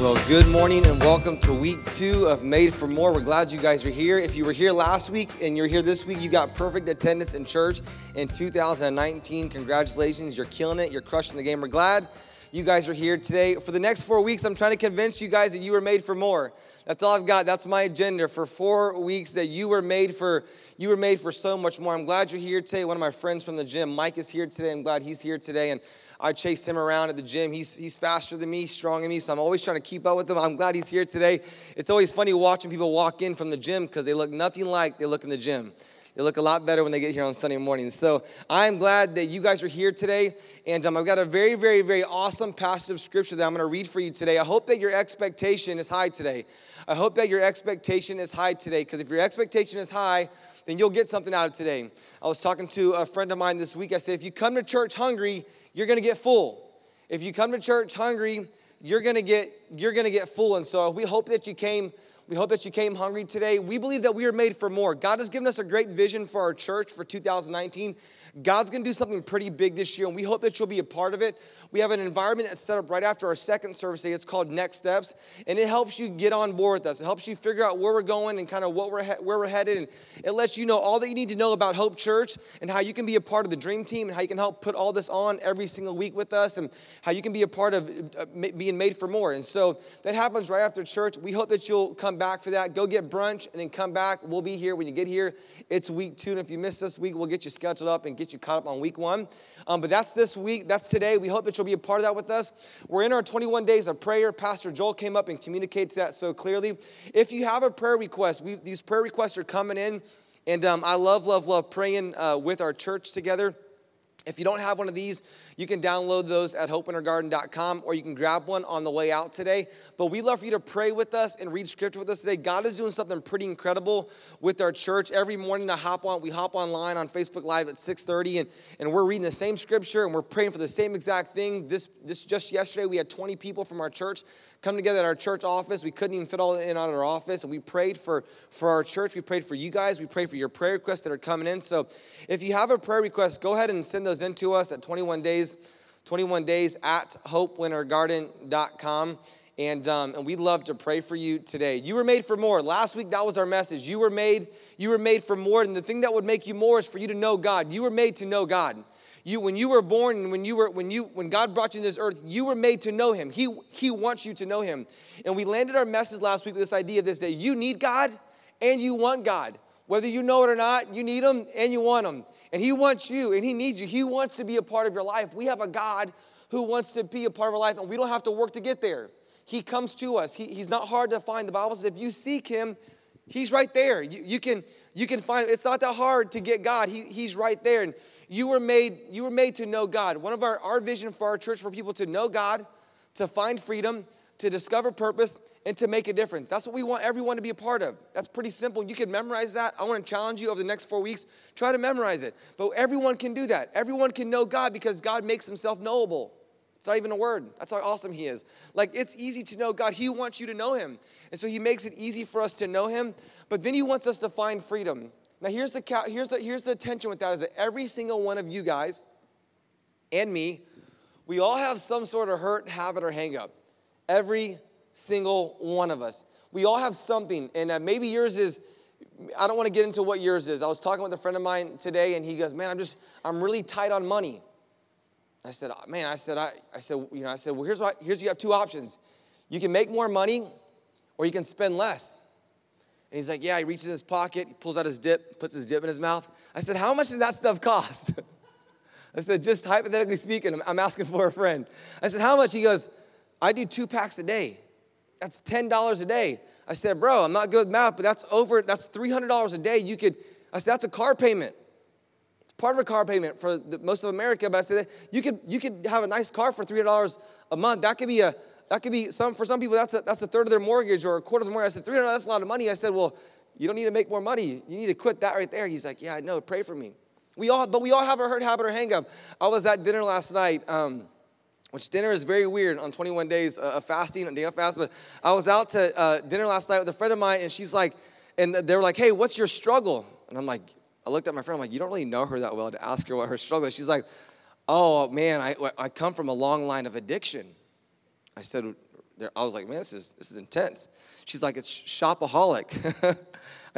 Well, good morning and welcome to week two of Made for More. We're glad you guys are here. If you were here last week and you're here this week, you got perfect attendance in church in 2019. Congratulations, you're killing it, you're crushing the game. We're glad you guys are here today. For the next four weeks, I'm trying to convince you guys that you were made for more. That's all I've got. That's my agenda for four weeks that you were made for you were made for so much more. I'm glad you're here today. One of my friends from the gym, Mike, is here today. I'm glad he's here today. And I chased him around at the gym. He's, he's faster than me, stronger than me, so I'm always trying to keep up with him. I'm glad he's here today. It's always funny watching people walk in from the gym because they look nothing like they look in the gym. They look a lot better when they get here on Sunday mornings. So I'm glad that you guys are here today. And um, I've got a very, very, very awesome passage of scripture that I'm going to read for you today. I hope that your expectation is high today. I hope that your expectation is high today because if your expectation is high, then you'll get something out of today. I was talking to a friend of mine this week. I said, if you come to church hungry, you're going to get full. If you come to church hungry, you're going to get you're going to get full. And so we hope that you came we hope that you came hungry today. We believe that we are made for more. God has given us a great vision for our church for 2019. God's gonna do something pretty big this year, and we hope that you'll be a part of it. We have an environment that's set up right after our second service day. It's called Next Steps, and it helps you get on board with us. It helps you figure out where we're going and kind of what we're he- where we're headed, and it lets you know all that you need to know about Hope Church and how you can be a part of the dream team and how you can help put all this on every single week with us, and how you can be a part of uh, being made for more. And so that happens right after church. We hope that you'll come back for that. Go get brunch and then come back. We'll be here when you get here. It's week two, and if you miss this week, we'll get you scheduled up and get you caught up on week one. Um, but that's this week. That's today. We hope that you'll be a part of that with us. We're in our 21 days of prayer. Pastor Joel came up and communicated that so clearly. If you have a prayer request, we, these prayer requests are coming in. And um, I love, love, love praying uh, with our church together. If you don't have one of these, you can download those at hopewintergarden.com or you can grab one on the way out today. But we love for you to pray with us and read scripture with us today. God is doing something pretty incredible with our church. Every morning I hop on, we hop online on Facebook Live at 6:30 and, and we're reading the same scripture and we're praying for the same exact thing. This this just yesterday we had 20 people from our church come together at our church office. We couldn't even fit all in of our office, and we prayed for, for our church. We prayed for you guys. We prayed for your prayer requests that are coming in. So if you have a prayer request, go ahead and send those in to us at 21 days, 21 days at hopewintergarden.com. And, um, and we'd love to pray for you today. You were made for more. Last week, that was our message. You were made, you were made for more. And the thing that would make you more is for you to know God. You were made to know God. You, when you were born and when you were when you when God brought you to this earth, you were made to know Him. He He wants you to know Him. And we landed our message last week with this idea this that you need God and you want God. Whether you know it or not, you need Him and you want Him. And He wants you and He needs you. He wants to be a part of your life. We have a God who wants to be a part of our life, and we don't have to work to get there. He comes to us. He, he's not hard to find. The Bible says if you seek Him, He's right there. You, you can you can find. It's not that hard to get God. He, he's right there. And you were made, you were made to know God. One of our, our vision for our church for people to know God, to find freedom, to discover purpose, and to make a difference. That's what we want everyone to be a part of. That's pretty simple. You can memorize that. I want to challenge you over the next four weeks. Try to memorize it. But everyone can do that. Everyone can know God because God makes himself knowable. It's not even a word. That's how awesome he is. Like, it's easy to know God. He wants you to know him. And so he makes it easy for us to know him. But then he wants us to find freedom. Now, here's the, here's, the, here's the tension with that is that every single one of you guys and me, we all have some sort of hurt, habit, or hangup. Every single one of us. We all have something, and uh, maybe yours is, I don't want to get into what yours is. I was talking with a friend of mine today, and he goes, Man, I'm just, I'm really tight on money. I said, Man, I said, I, I said, you know, I said, Well, here's what, here's, you have two options. You can make more money, or you can spend less. And he's like, Yeah, he reaches in his pocket, he pulls out his dip, puts his dip in his mouth. I said, How much does that stuff cost? I said, Just hypothetically speaking, I'm asking for a friend. I said, How much? He goes, I do two packs a day. That's $10 a day. I said, Bro, I'm not good with math, but that's over, that's $300 a day. You could, I said, That's a car payment. It's part of a car payment for the, most of America, but I said, You could, you could have a nice car for $300 a month. That could be a, that could be some for some people that's a, that's a third of their mortgage or a quarter of the mortgage. I said, 300, that's a lot of money. I said, well, you don't need to make more money. You need to quit that right there. He's like, yeah, I know. Pray for me. We all, but we all have a hurt habit or hang up. I was at dinner last night, um, which dinner is very weird on 21 days of fasting, a day of fast. But I was out to uh, dinner last night with a friend of mine, and she's like, and they were like, hey, what's your struggle? And I'm like, I looked at my friend, I'm like, you don't really know her that well to ask her what her struggle is. She's like, oh man, I, I come from a long line of addiction. I said, I was like, man, this is, this is intense. She's like, it's shopaholic.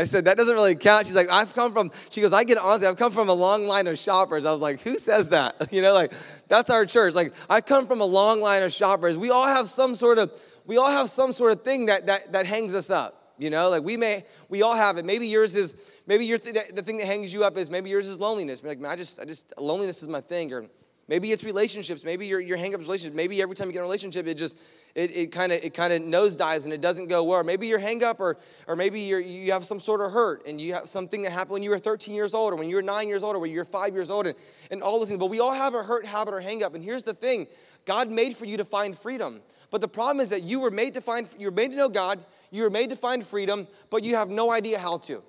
I said, that doesn't really count. She's like, I've come from, she goes, I get honestly, I've come from a long line of shoppers. I was like, who says that? You know, like, that's our church. Like, I come from a long line of shoppers. We all have some sort of, we all have some sort of thing that, that, that hangs us up. You know, like we may, we all have it. Maybe yours is, maybe your th- the thing that hangs you up is maybe yours is loneliness. Like, man, I just, I just, loneliness is my thing. Or maybe it's relationships. Maybe your, your hang up relationships. Maybe every time you get in a relationship, it just, it, it kind of it kind of nosedives and it doesn't go well. Or maybe you're hang up or, or maybe you you have some sort of hurt and you have something that happened when you were 13 years old or when you were nine years old or when you were five years old and, and all those things. But we all have a hurt habit or hang up. And here's the thing God made for you to find freedom. But the problem is that you were made to find, you were made to know God, you were made to find freedom, but you have no idea how to.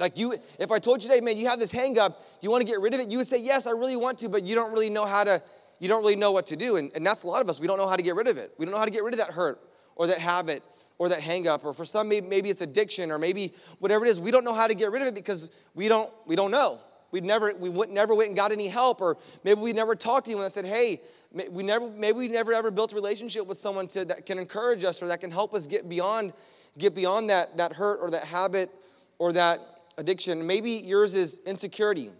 Like you, if I told you today, man, you have this hang up, you want to get rid of it, you would say, yes, I really want to, but you don't really know how to, you don't really know what to do. And, and that's a lot of us. We don't know how to get rid of it. We don't know how to get rid of that hurt or that habit or that hang up. Or for some, maybe, maybe it's addiction or maybe whatever it is. We don't know how to get rid of it because we don't, we don't know. We'd never, we never went and got any help. Or maybe we never talked to anyone that said, hey, we never, maybe we never ever built a relationship with someone to, that can encourage us or that can help us get beyond, get beyond that, that hurt or that habit or that addiction. Maybe yours is insecurity.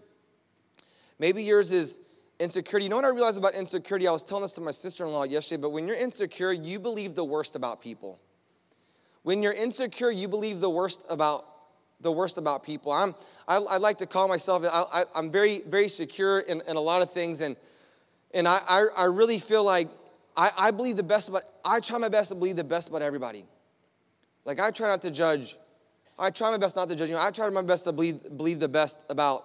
Maybe yours is insecurity. You know what I realized about insecurity? I was telling this to my sister in law yesterday, but when you're insecure, you believe the worst about people. When you're insecure, you believe the worst about the worst about people. I'm, I, I like to call myself, I, am very, very secure in, in a lot of things, and, and I, I, I really feel like I, I believe the best about, I try my best to believe the best about everybody. Like, I try not to judge. I try my best not to judge you. I try my best to believe, believe the best about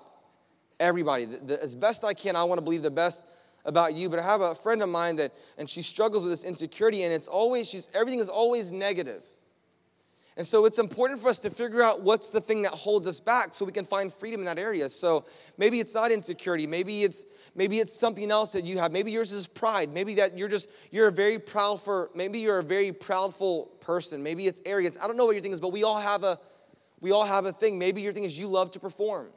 everybody. The, the, as best I can, I want to believe the best about you. But I have a friend of mine that, and she struggles with this insecurity, and it's always, she's, everything is always negative. And so it's important for us to figure out what's the thing that holds us back so we can find freedom in that area. So maybe it's not insecurity. Maybe it's maybe it's something else that you have. Maybe yours is pride. Maybe that you're just you're a very proud for maybe you're a very proudful person. Maybe it's arrogance. I don't know what your thing is, but we all have a we all have a thing. Maybe your thing is you love to perform.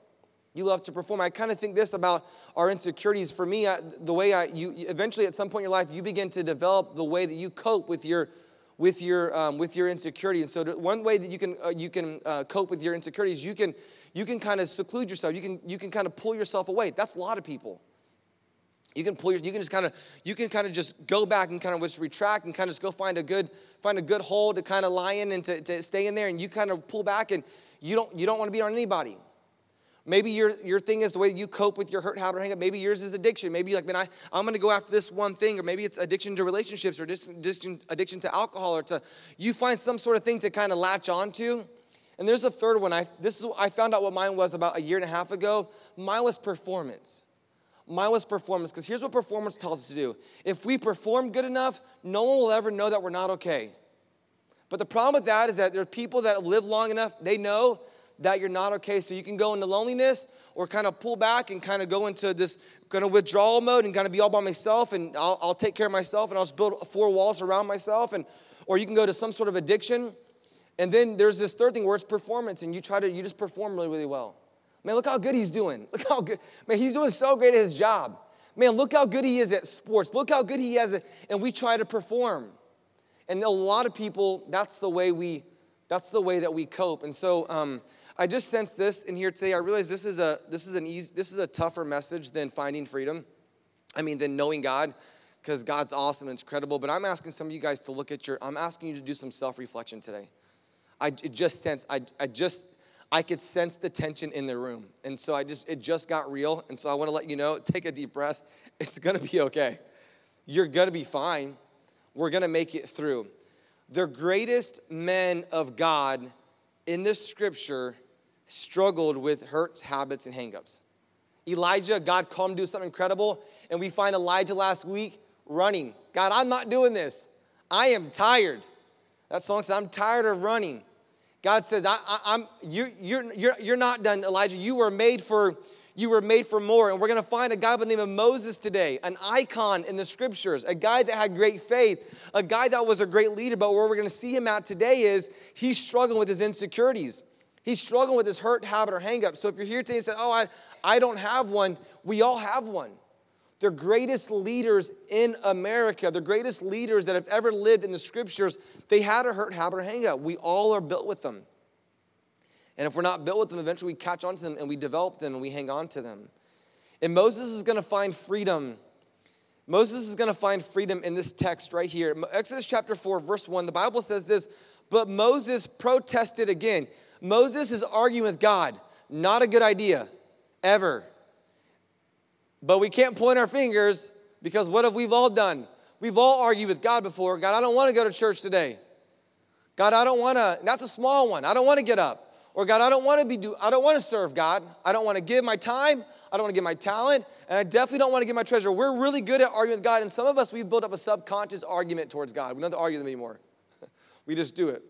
You love to perform. I kind of think this about our insecurities. For me, I, the way I, you eventually at some point in your life, you begin to develop the way that you cope with your, with your, um, with your insecurity. And so, one way that you can, uh, you can uh, cope with your insecurities, you can, you can kind of seclude yourself. You can, you can kind of pull yourself away. That's a lot of people. You can pull your, you can just kind of, you can kind of just go back and kind of just retract and kind of just go find a good, find a good hole to kind of lie in and to, to stay in there. And you kind of pull back and you don't, you don't want to be on anybody. Maybe your, your thing is the way you cope with your hurt habit or hang up. Maybe yours is addiction. Maybe you're like, man, I, I'm going to go after this one thing. Or maybe it's addiction to relationships or addiction, addiction to alcohol or to, you find some sort of thing to kind of latch onto. And there's a third one. I, this is, I found out what mine was about a year and a half ago. Mine was performance. Mine was performance. Because here's what performance tells us to do if we perform good enough, no one will ever know that we're not okay. But the problem with that is that there are people that live long enough, they know that you're not okay. So you can go into loneliness or kind of pull back and kind of go into this kind of withdrawal mode and kind of be all by myself and I'll, I'll take care of myself and I'll just build four walls around myself. And, or you can go to some sort of addiction. And then there's this third thing where it's performance and you try to, you just perform really, really well. Man, look how good he's doing. Look how good. Man, he's doing so great at his job. Man, look how good he is at sports. Look how good he is at, and we try to perform. And a lot of people, that's the way we, that's the way that we cope. And so um, I just sense this in here today. I realize this is a this is an easy this is a tougher message than finding freedom. I mean, than knowing God, because God's awesome and it's credible. But I'm asking some of you guys to look at your. I'm asking you to do some self-reflection today. I just sense. I I just I could sense the tension in the room, and so I just it just got real. And so I want to let you know. Take a deep breath. It's gonna be okay. You're gonna be fine. We're gonna make it through. The greatest men of God in this scripture struggled with hurts, habits, and hangups. Elijah, God called him to do something incredible, and we find Elijah last week running. God, I'm not doing this. I am tired. That song says, I'm tired of running. God says, I, am you're, you're, you're, you're not done, Elijah. You were made for you were made for more. And we're going to find a guy by the name of Moses today, an icon in the scriptures, a guy that had great faith, a guy that was a great leader. But where we're going to see him at today is he's struggling with his insecurities. He's struggling with his hurt, habit, or hangup. So if you're here today and say, Oh, I, I don't have one, we all have one. The greatest leaders in America, the greatest leaders that have ever lived in the scriptures, they had a hurt, habit, or hang up. We all are built with them. And if we're not built with them, eventually we catch on to them and we develop them and we hang on to them. And Moses is going to find freedom. Moses is going to find freedom in this text right here. Exodus chapter 4, verse 1, the Bible says this, but Moses protested again. Moses is arguing with God. Not a good idea, ever. But we can't point our fingers because what have we all done? We've all argued with God before. God, I don't want to go to church today. God, I don't want to, that's a small one. I don't want to get up. Or God, I don't want to be do I don't want to serve God. I don't want to give my time. I don't want to give my talent, and I definitely don't want to give my treasure. We're really good at arguing with God, and some of us we've built up a subconscious argument towards God. We don't have to argue them anymore. we just do it.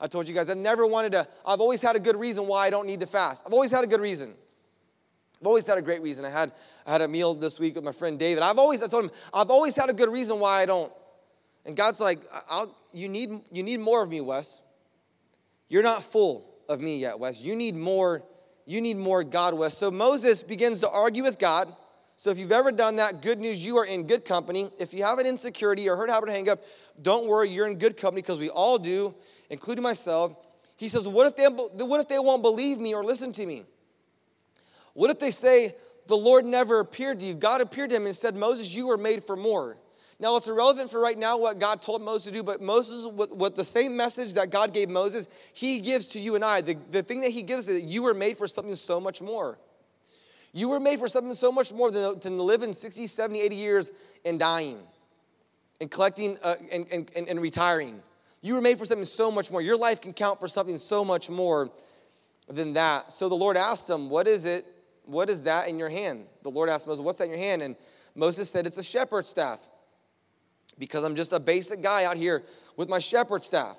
I told you guys I never wanted to, I've always had a good reason why I don't need to fast. I've always had a good reason. I've always had a great reason. I had I had a meal this week with my friend David. I've always I told him I've always had a good reason why I don't. And God's like, I'll, you need you need more of me, Wes. You're not full of me yet, Wes. You need more, you need more God, Wes. So Moses begins to argue with God. So if you've ever done that, good news, you are in good company. If you have an insecurity or hurt habit or hang up, don't worry, you're in good company because we all do, including myself. He says, what if, they, what if they won't believe me or listen to me? What if they say, the Lord never appeared to you? God appeared to him and said, Moses, you were made for more. Now, it's irrelevant for right now what God told Moses to do, but Moses, with, with the same message that God gave Moses, he gives to you and I. The, the thing that he gives is that you were made for something so much more. You were made for something so much more than to live in 60, 70, 80 years and dying and collecting uh, and, and, and, and retiring. You were made for something so much more. Your life can count for something so much more than that. So the Lord asked him, What is it? What is that in your hand? The Lord asked Moses, What's that in your hand? And Moses said, It's a shepherd's staff because I'm just a basic guy out here with my shepherd staff.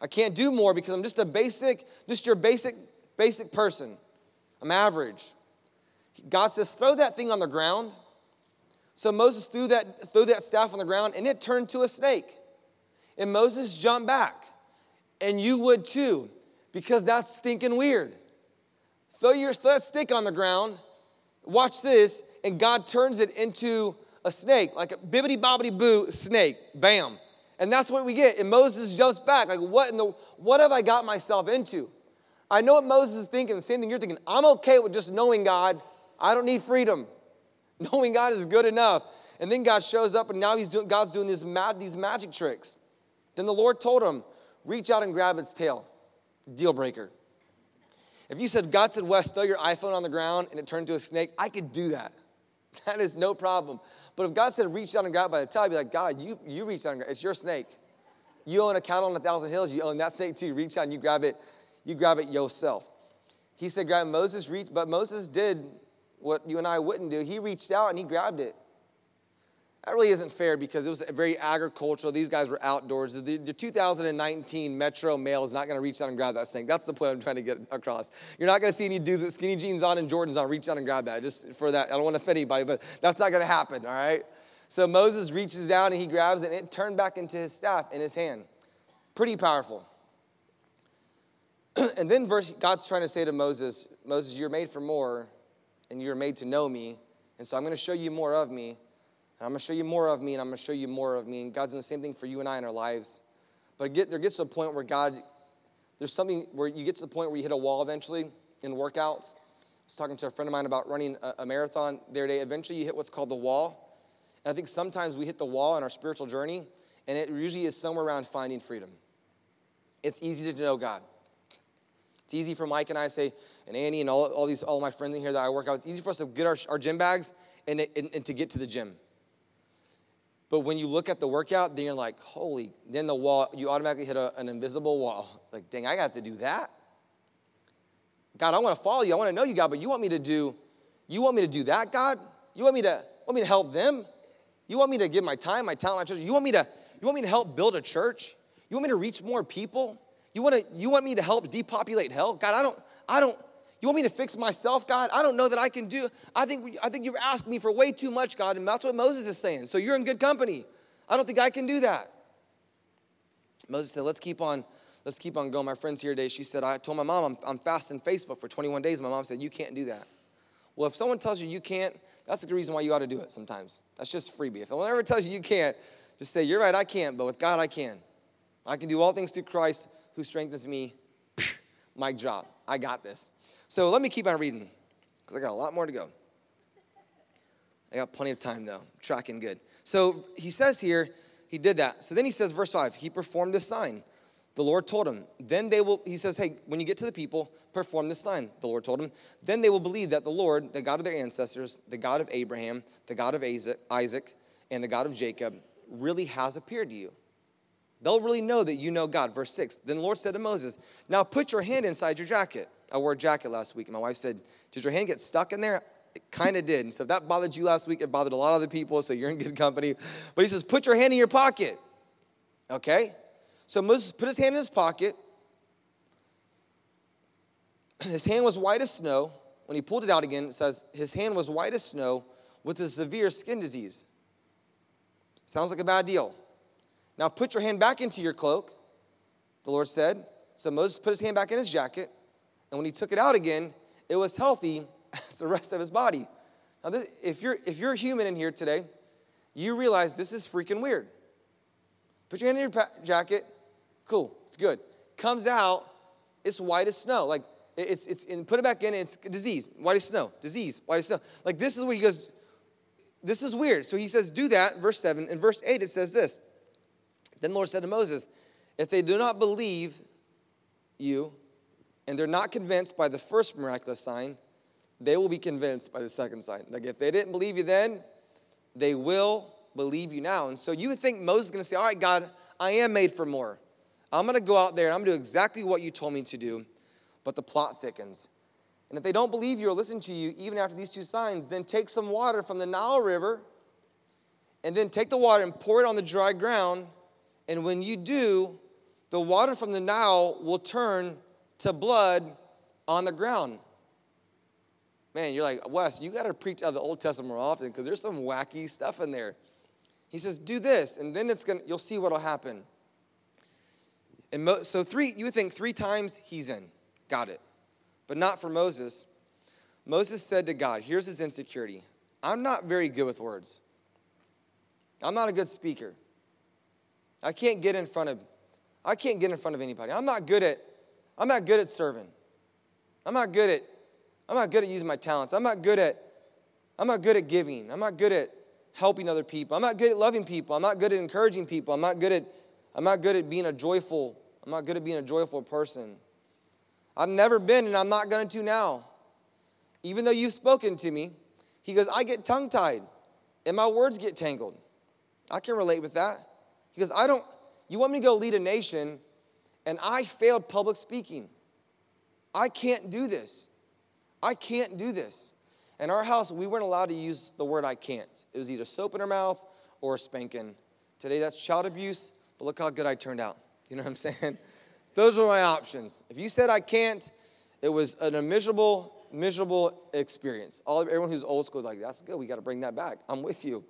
I can't do more because I'm just a basic, just your basic, basic person. I'm average. God says, throw that thing on the ground. So Moses threw that, threw that staff on the ground and it turned to a snake. And Moses jumped back. And you would too, because that's stinking weird. Throw your stick on the ground, watch this, and God turns it into a snake, like a bibbity bobbity boo snake. Bam. And that's what we get. And Moses jumps back, like, what in the what have I got myself into? I know what Moses is thinking, the same thing you're thinking. I'm okay with just knowing God. I don't need freedom. Knowing God is good enough. And then God shows up, and now he's doing, God's doing these, mad, these magic tricks. Then the Lord told him, reach out and grab its tail. Deal breaker. If you said, God said, Wes, throw your iPhone on the ground and it turned into a snake, I could do that. That is no problem. But if God said, reach out and grab by the tail, I'd be like, God, you, you reach out and grab It's your snake. You own a cattle on a thousand hills, you own that snake too. Reach out and you grab it, you grab it yourself. He said, grab Moses reached, but Moses did what you and I wouldn't do. He reached out and he grabbed it. That really isn't fair because it was very agricultural. These guys were outdoors. The, the 2019 Metro male is not going to reach out and grab that thing. That's the point I'm trying to get across. You're not going to see any dudes with skinny jeans on and Jordans on reach out and grab that. Just for that, I don't want to offend anybody, but that's not going to happen, all right? So Moses reaches down and he grabs it, and it turned back into his staff in his hand. Pretty powerful. and then verse, God's trying to say to Moses, Moses, you're made for more, and you're made to know me, and so I'm going to show you more of me and I'm going to show you more of me, and I'm going to show you more of me. And God's doing the same thing for you and I in our lives. But get, there gets to a point where God, there's something where you get to the point where you hit a wall eventually in workouts. I was talking to a friend of mine about running a, a marathon the other day. Eventually, you hit what's called the wall. And I think sometimes we hit the wall in our spiritual journey, and it usually is somewhere around finding freedom. It's easy to know God. It's easy for Mike and I say, and Annie and all, all these all my friends in here that I work out. It's easy for us to get our, our gym bags and, and, and to get to the gym. But when you look at the workout, then you're like, holy, then the wall, you automatically hit a, an invisible wall. Like, dang, I got to do that. God, I want to follow you. I want to know you, God, but you want me to do, you want me to do that, God? You want me to, want me to help them? You want me to give my time, my talent, my church? You want me to, you want me to help build a church? You want me to reach more people? You want to, you want me to help depopulate hell? God, I don't, I don't, you want me to fix myself, God? I don't know that I can do. I think, I think you've asked me for way too much, God, and that's what Moses is saying. So you're in good company. I don't think I can do that. Moses said, let's keep on, let's keep on going. My friend's here today. She said, I told my mom I'm, I'm fasting Facebook for 21 days. My mom said, you can't do that. Well, if someone tells you you can't, that's the reason why you ought to do it sometimes. That's just freebie. If someone ever tells you you can't, just say, You're right, I can't, but with God, I can. I can do all things through Christ who strengthens me. Mic drop. I got this. So let me keep on reading because I got a lot more to go. I got plenty of time though. tracking good. So he says here, he did that. So then he says, verse 5, he performed this sign. The Lord told him, then they will, he says, hey, when you get to the people, perform this sign. The Lord told him, then they will believe that the Lord, the God of their ancestors, the God of Abraham, the God of Isaac, and the God of Jacob, really has appeared to you. They'll really know that you know God. Verse 6 Then the Lord said to Moses, Now put your hand inside your jacket. I wore a jacket last week, and my wife said, Did your hand get stuck in there? It kind of did. And so if that bothered you last week, it bothered a lot of other people, so you're in good company. But he says, Put your hand in your pocket. Okay? So Moses put his hand in his pocket. His hand was white as snow. When he pulled it out again, it says, His hand was white as snow with a severe skin disease. Sounds like a bad deal. Now put your hand back into your cloak, the Lord said. So Moses put his hand back in his jacket, and when he took it out again, it was healthy as the rest of his body. Now, this, if, you're, if you're human in here today, you realize this is freaking weird. Put your hand in your pa- jacket, cool, it's good. Comes out, it's white as snow. Like, it's, it's, and put it back in, it's disease, white as snow, disease, white as snow. Like, this is what he goes, this is weird. So he says, do that, verse 7. In verse 8, it says this Then the Lord said to Moses, If they do not believe you, and they're not convinced by the first miraculous sign, they will be convinced by the second sign. Like if they didn't believe you then, they will believe you now. And so you would think Moses is going to say, All right, God, I am made for more. I'm going to go out there and I'm going to do exactly what you told me to do. But the plot thickens. And if they don't believe you or listen to you, even after these two signs, then take some water from the Nile River and then take the water and pour it on the dry ground. And when you do, the water from the Nile will turn to blood on the ground. Man, you're like, Wes, you got to preach out of the Old Testament more often because there's some wacky stuff in there. He says, do this, and then it's gonna, you'll see what'll happen. And mo- so three, you would think three times he's in. Got it. But not for Moses. Moses said to God, here's his insecurity. I'm not very good with words. I'm not a good speaker. I can't get in front of I can't get in front of anybody. I'm not good at I'm not good at serving. I'm not good at I'm not good at using my talents. I'm not good at I'm not good at giving. I'm not good at helping other people. I'm not good at loving people. I'm not good at encouraging people. I'm not good at I'm not good at being a joyful I'm not good at being a joyful person. I've never been and I'm not going to now. Even though you've spoken to me, he goes, I get tongue tied and my words get tangled. I can relate with that. He goes, I don't, you want me to go lead a nation and I failed public speaking. I can't do this. I can't do this. In our house, we weren't allowed to use the word I can't. It was either soap in our mouth or spanking. Today, that's child abuse, but look how good I turned out. You know what I'm saying? Those were my options. If you said I can't, it was an miserable, miserable experience. All everyone who's old school like that's good. We got to bring that back. I'm with you.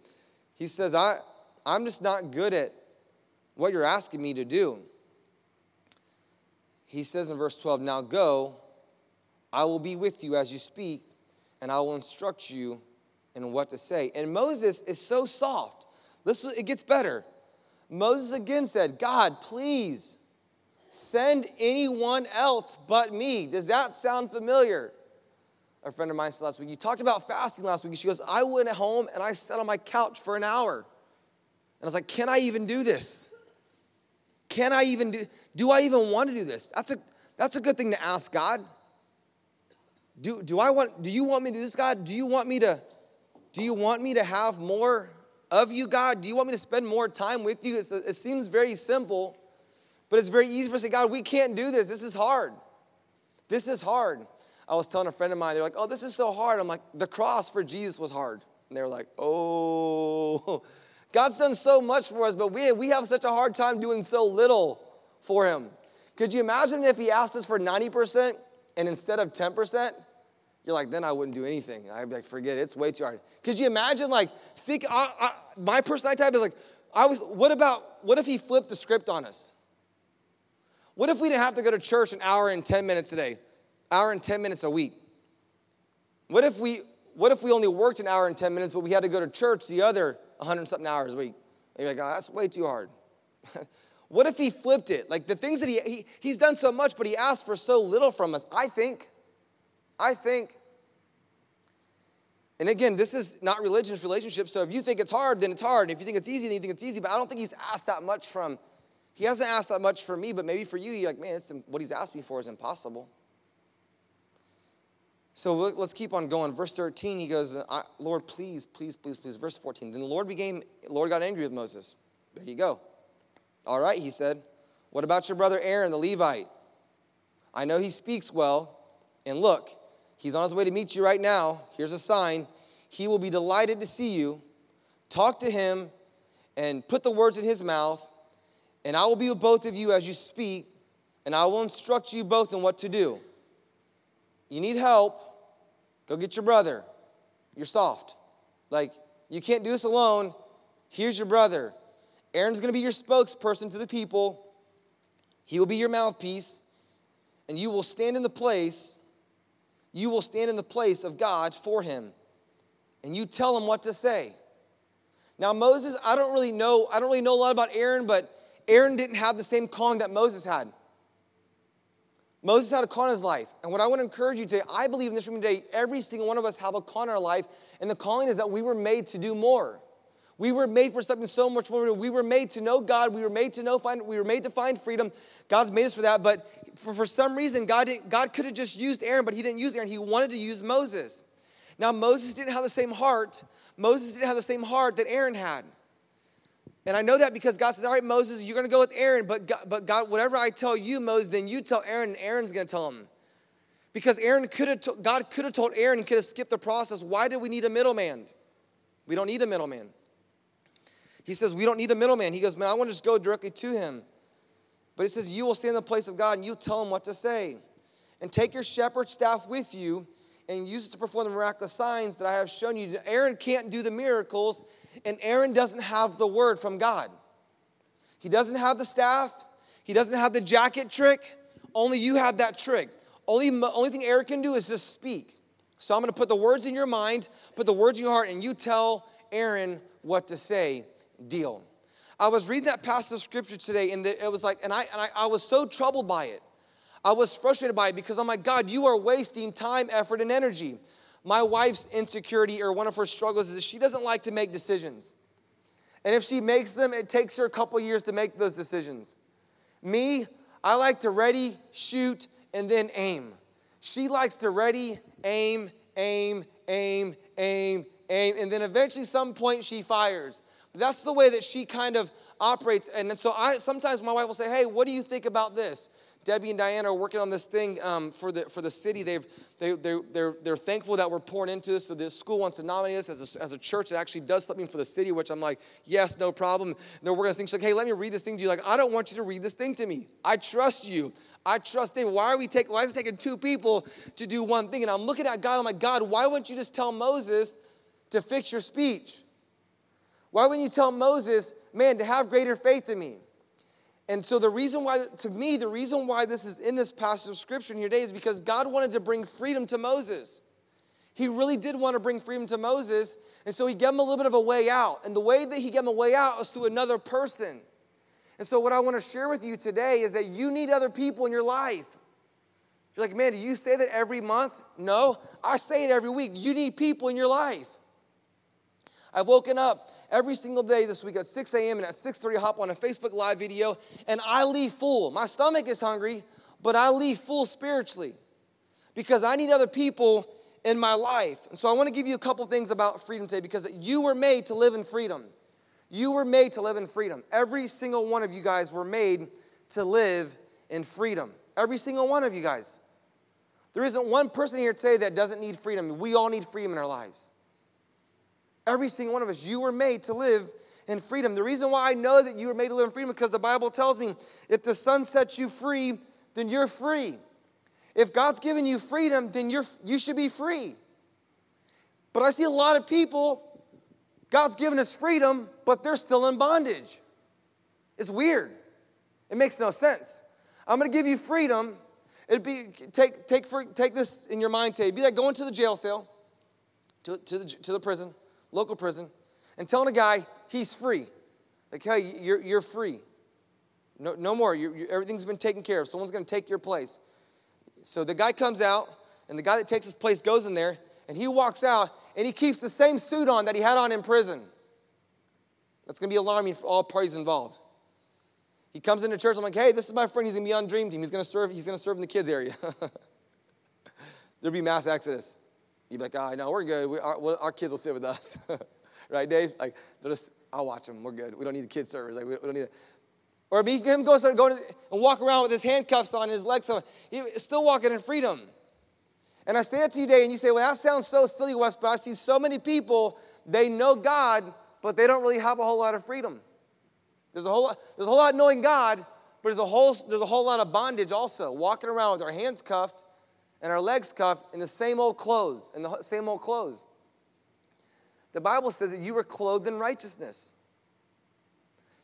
He says I, I'm just not good at what you're asking me to do. He says in verse 12, Now go, I will be with you as you speak, and I will instruct you in what to say. And Moses is so soft. Listen, it gets better. Moses again said, God, please send anyone else but me. Does that sound familiar? A friend of mine said last week, you talked about fasting last week. She goes, I went home and I sat on my couch for an hour. And I was like, can I even do this? Can I even do, do I even want to do this? That's a, that's a good thing to ask God. Do, do I want, do you want me to do this, God? Do you want me to, do you want me to have more of you, God? Do you want me to spend more time with you? It's, it seems very simple, but it's very easy for us to say, God, we can't do this. This is hard. This is hard. I was telling a friend of mine, they're like, oh, this is so hard. I'm like, the cross for Jesus was hard. And they were like, oh, God's done so much for us, but we, we have such a hard time doing so little for Him. Could you imagine if He asked us for 90% and instead of 10%? You're like, then I wouldn't do anything. I'd be like, forget it, it's way too hard. Could you imagine, like, think, I, I, my personality type is like, I was, what about, what if He flipped the script on us? What if we didn't have to go to church an hour and 10 minutes a day, hour and 10 minutes a week? What if we what if we only worked an hour and 10 minutes, but we had to go to church the other 100 something hours a week? And you're like, oh, that's way too hard. what if he flipped it? Like the things that he, he, he's done so much, but he asked for so little from us. I think, I think. And again, this is not religion, it's relationship. So if you think it's hard, then it's hard. And if you think it's easy, then you think it's easy. But I don't think he's asked that much from, he hasn't asked that much for me, but maybe for you, you're like, man, what he's asked me for is impossible. So let's keep on going. Verse 13, he goes, Lord, please, please, please, please. Verse 14, then the Lord became, Lord got angry with Moses. There you go. All right, he said, what about your brother Aaron, the Levite? I know he speaks well, and look, he's on his way to meet you right now. Here's a sign. He will be delighted to see you. Talk to him and put the words in his mouth, and I will be with both of you as you speak, and I will instruct you both in what to do. You need help, go get your brother. You're soft. Like, you can't do this alone. Here's your brother. Aaron's going to be your spokesperson to the people. He will be your mouthpiece, and you will stand in the place, you will stand in the place of God for him. And you tell him what to say. Now, Moses, I don't really know, I don't really know a lot about Aaron, but Aaron didn't have the same calling that Moses had. Moses had a call in his life. And what I want to encourage you today, I believe in this room today, every single one of us have a call in our life. And the calling is that we were made to do more. We were made for something so much more. We were made to know God. We were made to know find. We were made to find freedom. God's made us for that. But for, for some reason, God God could have just used Aaron, but He didn't use Aaron. He wanted to use Moses. Now Moses didn't have the same heart. Moses didn't have the same heart that Aaron had. And I know that because God says, All right, Moses, you're going to go with Aaron, but God, but God, whatever I tell you, Moses, then you tell Aaron, and Aaron's going to tell him. Because Aaron could have, to, God could have told Aaron could have skipped the process. Why do we need a middleman? We don't need a middleman. He says, We don't need a middleman. He goes, Man, I want to just go directly to him. But he says, You will stand in the place of God and you tell him what to say. And take your shepherd staff with you and use it to perform the miraculous signs that I have shown you. Aaron can't do the miracles and Aaron doesn't have the word from God. He doesn't have the staff, he doesn't have the jacket trick. Only you have that trick. Only, only thing Aaron can do is just speak. So I'm going to put the words in your mind, put the words in your heart, and you tell Aaron what to say. Deal. I was reading that passage of scripture today, and it was like, and I and I, I was so troubled by it. I was frustrated by it because I'm like, God, you are wasting time, effort, and energy. My wife's insecurity or one of her struggles is that she doesn't like to make decisions. And if she makes them, it takes her a couple years to make those decisions. Me, I like to ready, shoot, and then aim. She likes to ready, aim, aim, aim, aim, aim, and then eventually, some point, she fires. That's the way that she kind of operates. And so I sometimes my wife will say, "Hey, what do you think about this?" Debbie and Diana are working on this thing um, for, the, for the city. They've, they, they're, they're, they're thankful that we're pouring into this. So the school wants to nominate us as a, as a church that actually does something for the city, which I'm like, yes, no problem. And they're working on this thing. She's like, hey, let me read this thing to you. Like, I don't want you to read this thing to me. I trust you. I trust David. Why are we taking, why is it taking two people to do one thing? And I'm looking at God, I'm like, God, why wouldn't you just tell Moses to fix your speech? Why wouldn't you tell Moses, man, to have greater faith in me? And so the reason why, to me, the reason why this is in this passage of scripture in here today is because God wanted to bring freedom to Moses. He really did want to bring freedom to Moses, and so he gave him a little bit of a way out. And the way that he gave him a way out was through another person. And so what I want to share with you today is that you need other people in your life. You're like, man, do you say that every month? No, I say it every week. You need people in your life. I've woken up every single day this week at 6 a.m. and at 6:30 hop on a Facebook live video, and I leave full. My stomach is hungry, but I leave full spiritually because I need other people in my life. And so I want to give you a couple things about freedom today because you were made to live in freedom. You were made to live in freedom. Every single one of you guys were made to live in freedom. Every single one of you guys. There isn't one person here today that doesn't need freedom. We all need freedom in our lives. Every single one of us, you were made to live in freedom. The reason why I know that you were made to live in freedom because the Bible tells me if the sun sets you free, then you're free. If God's given you freedom, then you're, you should be free. But I see a lot of people, God's given us freedom, but they're still in bondage. It's weird. It makes no sense. I'm going to give you freedom. It'd be take take for, take this in your mind today. It'd be like going to the jail cell to, to, the, to the prison, local prison, and telling a guy he's free. Like, hey, you're, you're free. No, no more. you you everything's been taken care of. Someone's going to take your place. So the guy comes out, and the guy that takes his place goes in there, and he walks out, and he keeps the same suit on that he had on in prison. That's going to be alarming for all parties involved. He comes into church. I'm like, hey, this is my friend. He's going to be on Dream Team. He's going to serve. He's going to serve in the kids area. There'll be mass exodus. You'd be like, oh, no, we're good. We, our, our, kids will sit with us. right, Dave? Like, they'll just, I'll watch them. We're good. We don't need the kids servers. Like, we, don't need it. Or be him go start going and walk around with his handcuffs on, his legs on. He's still walking in freedom. And I say that to you today, and you say, well, that sounds so silly, Wes, but I see so many people, they know God, but they don't really have a whole lot of freedom. There's a whole lot, there's a whole lot knowing God, but there's a whole, there's a whole lot of bondage also. Walking around with our hands cuffed and our legs cuffed in the same old clothes, in the same old clothes. The Bible says that you were clothed in righteousness.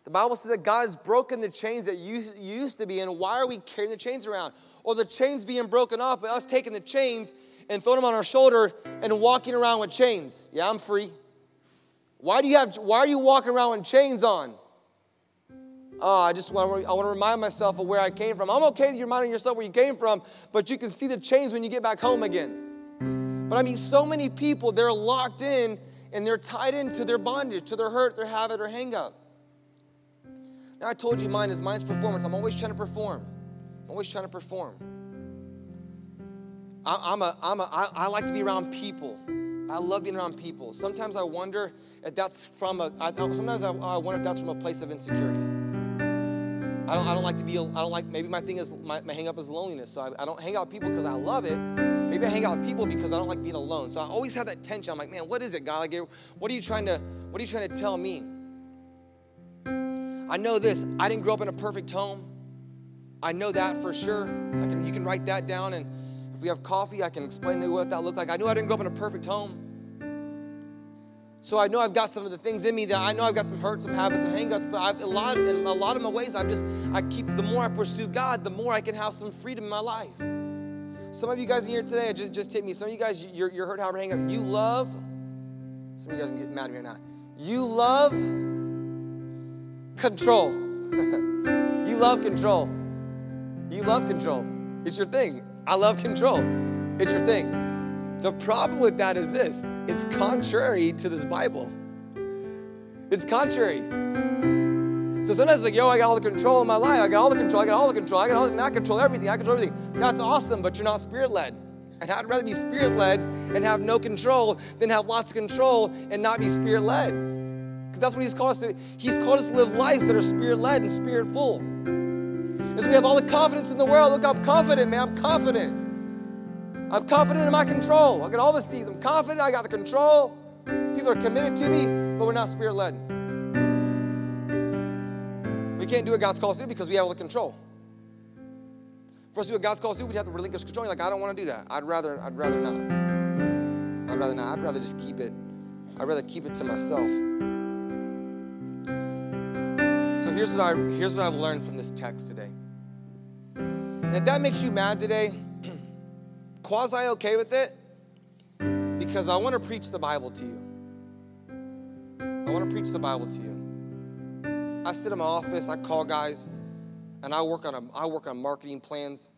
The Bible says that God has broken the chains that you used to be in. Why are we carrying the chains around? Or the chains being broken off, but us taking the chains and throwing them on our shoulder and walking around with chains. Yeah, I'm free. Why do you have why are you walking around with chains on? Oh, I just want to, I want to remind myself of where I came from. I'm okay that you're reminding yourself where you came from, but you can see the chains when you get back home again. But I mean, so many people, they're locked in and they're tied into their bondage, to their hurt, their habit, or hang up. Now, I told you mine is mine's performance. I'm always trying to perform. I'm always trying to perform. I, I'm a, I'm a, I, I like to be around people. I love being around people. Sometimes I wonder if that's from a, I, sometimes I, I wonder if that's from a place of insecurity. I don't, I don't like to be, I don't like, maybe my thing is, my, my hang up is loneliness. So I, I don't hang out with people because I love it. Maybe I hang out with people because I don't like being alone. So I always have that tension. I'm like, man, what is it, God? Like, what are you trying to, what are you trying to tell me? I know this. I didn't grow up in a perfect home. I know that for sure. Can, you can write that down, and if we have coffee, I can explain to you what that looked like. I knew I didn't grow up in a perfect home. So I know I've got some of the things in me that I know I've got some hurts, some habits, some hangups, but I've, a lot, in a lot of my ways, I'm just, I keep, the more I pursue God, the more I can have some freedom in my life. Some of you guys in here today, just, just hit me. Some of you guys, you're, hurt, habit, hang up. You love, some of you guys can get mad at me right now. You love control. you love control. You love control. It's your thing. I love control. It's your thing. The problem with that is this it's contrary to this Bible. It's contrary. So sometimes like, yo, I got all the control in my life. I got all the control. I got all the control. I got all the, I control everything. I control everything. That's awesome, but you're not spirit led. And I'd rather be spirit led and have no control than have lots of control and not be spirit led. Because That's what He's called us to. He's called us to live lives that are spirit led and spirit full. As we have all the confidence in the world. Look, I'm confident, man. I'm confident. I'm confident in my control. I got all the seeds. I'm confident. I got the control. People are committed to me, but we're not spirit led. We can't do what God's called us to do because we have all the control. For us to do what God's called us to do, we'd have to relinquish control. You're like, I don't want to do that. I'd rather, I'd rather not. I'd rather not. I'd rather just keep it. I'd rather keep it to myself. So here's what I here's what I've learned from this text today. And if that makes you mad today, quasi okay with it, because I want to preach the Bible to you. I want to preach the Bible to you. I sit in my office, I call guys, and I work on a, I work on marketing plans.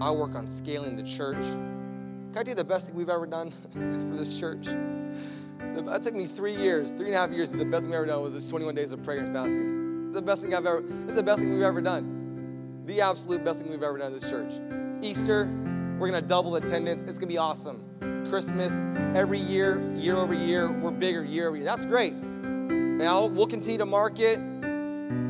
I work on scaling the church. Can I tell you the best thing we've ever done for this church? That took me three years, three and a half years. The best thing I've ever done was this 21 days of prayer and fasting. It's the best thing I've ever. It's the best thing we've ever done. The absolute best thing we've ever done in this church. Easter, we're gonna double attendance. It's gonna be awesome. Christmas, every year, year over year, we're bigger year over year. That's great. Now we'll continue to market.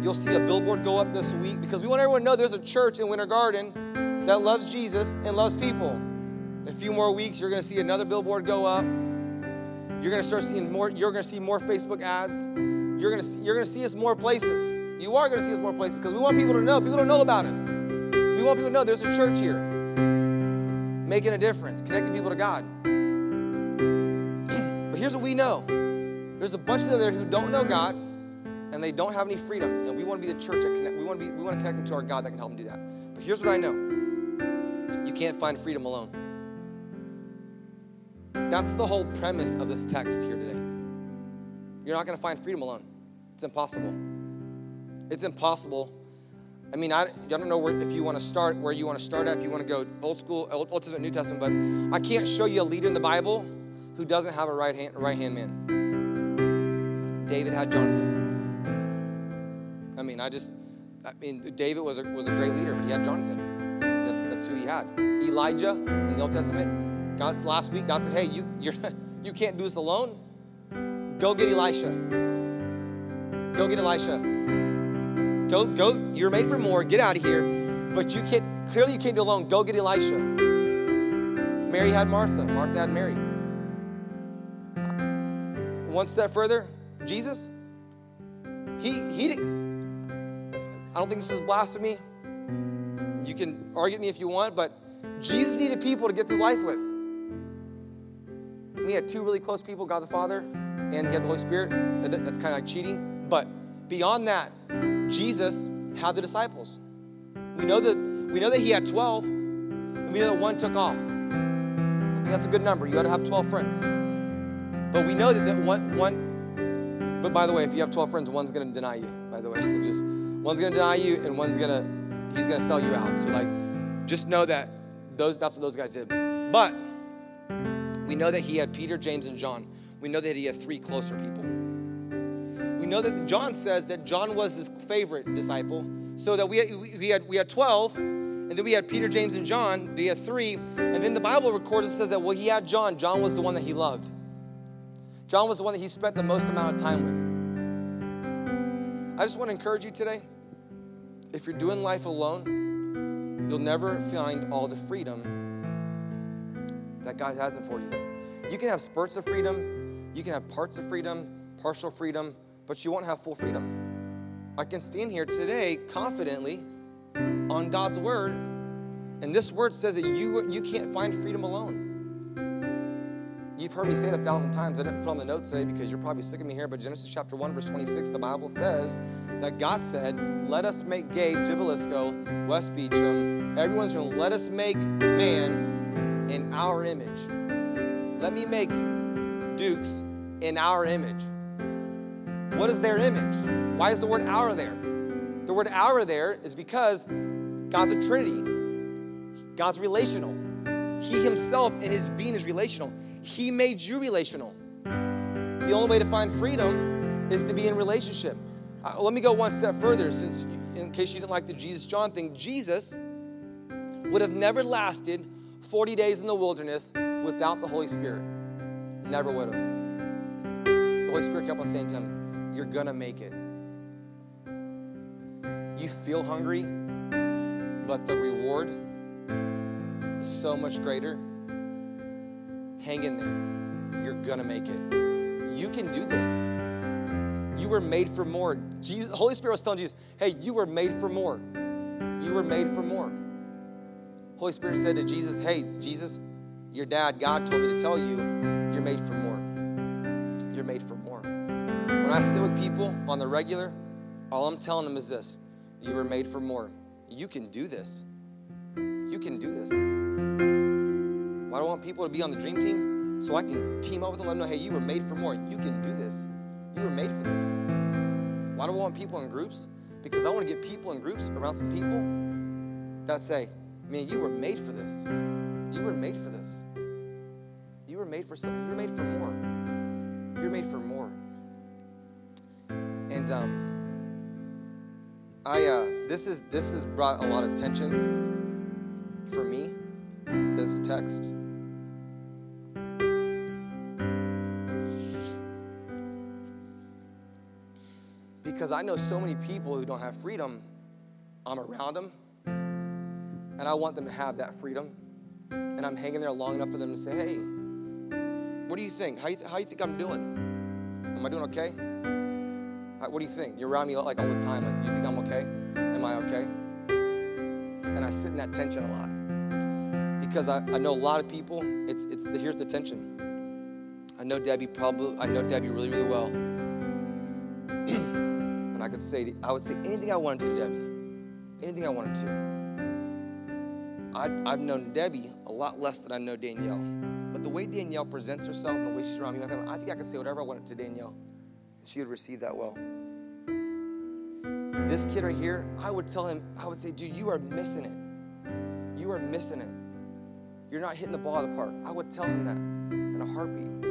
You'll see a billboard go up this week because we want everyone to know there's a church in Winter Garden that loves Jesus and loves people. In a few more weeks, you're gonna see another billboard go up. You're going to start seeing more, you're going to see more Facebook ads. You're going to see, you're going to see us more places. You are going to see us more places because we want people to know. People don't know about us. We want people to know there's a church here making a difference, connecting people to God. but here's what we know there's a bunch of people there who don't know God and they don't have any freedom. And we want to be the church that connect. We want to be. We want to connect them to our God that can help them do that. But here's what I know: you can't find freedom alone. That's the whole premise of this text here today. You're not going to find freedom alone. It's impossible. It's impossible. I mean, I, I don't know where, if you want to start, where you want to start at, if you want to go old school, Old, old Testament, New Testament, but I can't show you a leader in the Bible who doesn't have a right hand, right hand man. David had Jonathan. I mean, I just, I mean, David was a, was a great leader, but he had Jonathan. That, that's who he had. Elijah in the Old Testament, God's last week, God said, hey, you, you're, you can't do this alone. Go get Elisha. Go get Elisha. Go, go, you're made for more. Get out of here. But you can't, clearly you can't do alone. Go get Elisha. Mary had Martha. Martha had Mary. One step further, Jesus, he, he I don't think this is blasphemy. You can argue with me if you want, but Jesus needed people to get through life with. We had two really close people, God the Father and he had the Holy Spirit. That's kind of like cheating. But beyond that, Jesus had the disciples. We know that we know that he had 12, and we know that one took off. I think that's a good number. You got to have 12 friends. But we know that, that one, one, but by the way, if you have 12 friends, one's gonna deny you, by the way. just one's gonna deny you and one's gonna, he's gonna sell you out. So like just know that those that's what those guys did. But we know that he had Peter, James, and John we know that he had three closer people. Know that John says that John was his favorite disciple, so that we had, we had, we had 12, and then we had Peter, James, and John. They had three. And then the Bible records says that, well, he had John. John was the one that he loved. John was the one that he spent the most amount of time with. I just want to encourage you today if you're doing life alone, you'll never find all the freedom that God has for you. You can have spurts of freedom, you can have parts of freedom, partial freedom, but you won't have full freedom. I can stand here today confidently on God's word, and this word says that you, you can't find freedom alone. You've heard me say it a thousand times. I didn't put on the notes today because you're probably sick of me here, but Genesis chapter 1, verse 26, the Bible says that God said, Let us make Gabe, Jibilisco, West Beecham, everyone's room, let us make man in our image. Let me make Dukes in our image. What is their image? Why is the word our there? The word our there is because God's a Trinity. God's relational. He himself in his being is relational. He made you relational. The only way to find freedom is to be in relationship. Uh, let me go one step further, since in case you didn't like the Jesus John thing, Jesus would have never lasted 40 days in the wilderness without the Holy Spirit. Never would have. The Holy Spirit kept on saying to him, You're gonna make it. You feel hungry, but the reward is so much greater. Hang in there. You're gonna make it. You can do this. You were made for more. Jesus, Holy Spirit was telling Jesus, hey, you were made for more. You were made for more. Holy Spirit said to Jesus, hey, Jesus, your dad, God told me to tell you, you're made for more. You're made for more. When I sit with people on the regular, all I'm telling them is this you were made for more. You can do this. You can do this. Why do I want people to be on the dream team? So I can team up with them, let them know, hey, you were made for more. You can do this. You were made for this. Why do I want people in groups? Because I want to get people in groups around some people that say, man, you were made for this. You were made for this. You were made for something. You were made for more. You're made for more. And um, I uh, this is this has brought a lot of tension for me. This text. Because I know so many people who don't have freedom. I'm around them, and I want them to have that freedom and I'm hanging there long enough for them to say, hey, what do you think? How you, th- how you think I'm doing? Am I doing okay? What do you think? You're around me like all the time. Like, you think I'm okay? Am I okay? And I sit in that tension a lot because I, I know a lot of people. It's it's the, here's the tension. I know Debbie probably. I know Debbie really really well, and I could say I would say anything I wanted to Debbie, anything I wanted to. I, I've known Debbie a lot less than I know Danielle, but the way Danielle presents herself and the way she's around me, my family, I think I could say whatever I wanted to Danielle, she would receive that well. This kid right here, I would tell him, I would say, dude, you are missing it. You are missing it. You're not hitting the ball out of the park. I would tell him that in a heartbeat.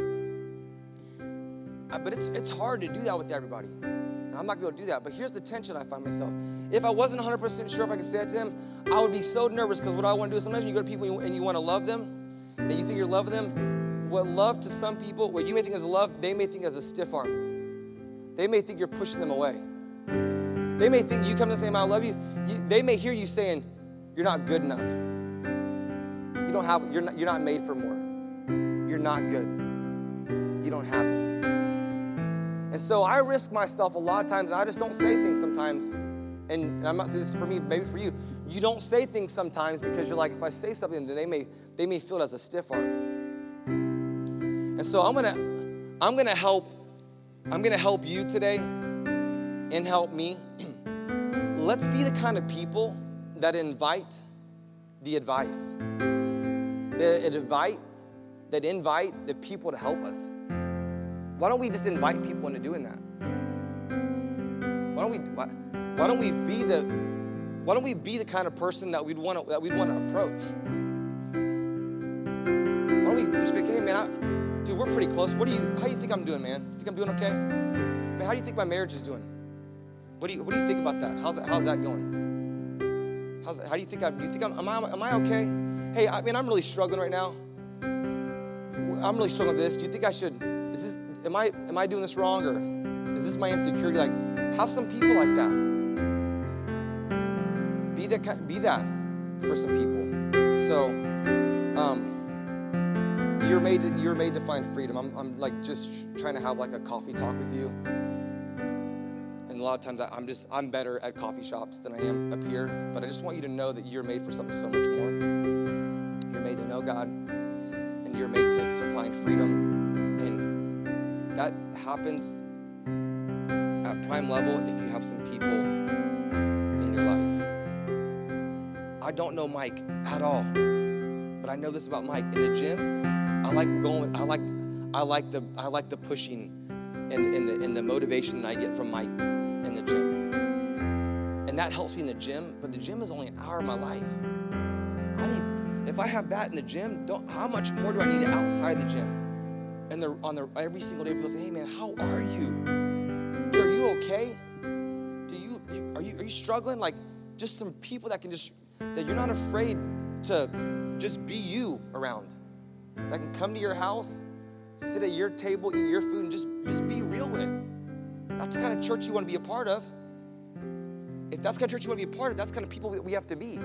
But it's, it's hard to do that with everybody. And I'm not going to do that. But here's the tension I find myself. If I wasn't 100% sure if I could say that to him, I would be so nervous because what I want to do is sometimes when you go to people and you want to love them, and you think you're loving them, what love to some people, what you may think is love, they may think as a stiff arm. They may think you're pushing them away. They may think you come to say, I love you. they may hear you saying, You're not good enough. You don't have, you're not, you're not made for more. You're not good. You don't have it. And so I risk myself a lot of times, and I just don't say things sometimes. And I'm not saying this is for me, maybe for you. You don't say things sometimes because you're like, if I say something, then they may they may feel it as a stiff arm. And so I'm gonna I'm gonna help I'm gonna help you today and help me. Let's be the kind of people that invite the advice. That invite that invite the people to help us. Why don't we just invite people into doing that? Why don't we why, why don't we be the why don't we be the kind of person that we'd want to that we'd want to approach? Why don't we just be hey man, I, dude, we're pretty close. What do you how do you think I'm doing, man? You think I'm doing okay? Man, how do you think my marriage is doing? What do you what do you think about that? How's that how's that going? How's how do you think I do you think I'm am I am I okay? Hey, I mean I'm really struggling right now. I'm really struggling with this. Do you think I should is this am I am I doing this wrong or is this my insecurity? Like, have some people like that. Be that be that for some people. So, um, you're made to, you're made to find freedom. I'm, I'm like just trying to have like a coffee talk with you. And a lot of times I'm just I'm better at coffee shops than I am up here. But I just want you to know that you're made for something so much more. You're made to know God, and you're made to, to find freedom And that happens at prime level if you have some people in your life. I don't know Mike at all, but I know this about Mike. In the gym, I like going. I like. I like the. I like the pushing, and, and the and the motivation that I get from my in the gym, and that helps me in the gym. But the gym is only an hour of my life. I need. If I have that in the gym, don't, how much more do I need outside the gym? and they're on their every single day people say hey man how are you are you okay do you, you are you are you struggling like just some people that can just that you're not afraid to just be you around that can come to your house sit at your table eat your food and just just be real with. That's the kind of church you want to be a part of. If that's the kind of church you want to be a part of that's kind of people we have to be.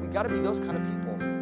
We got to be those kind of people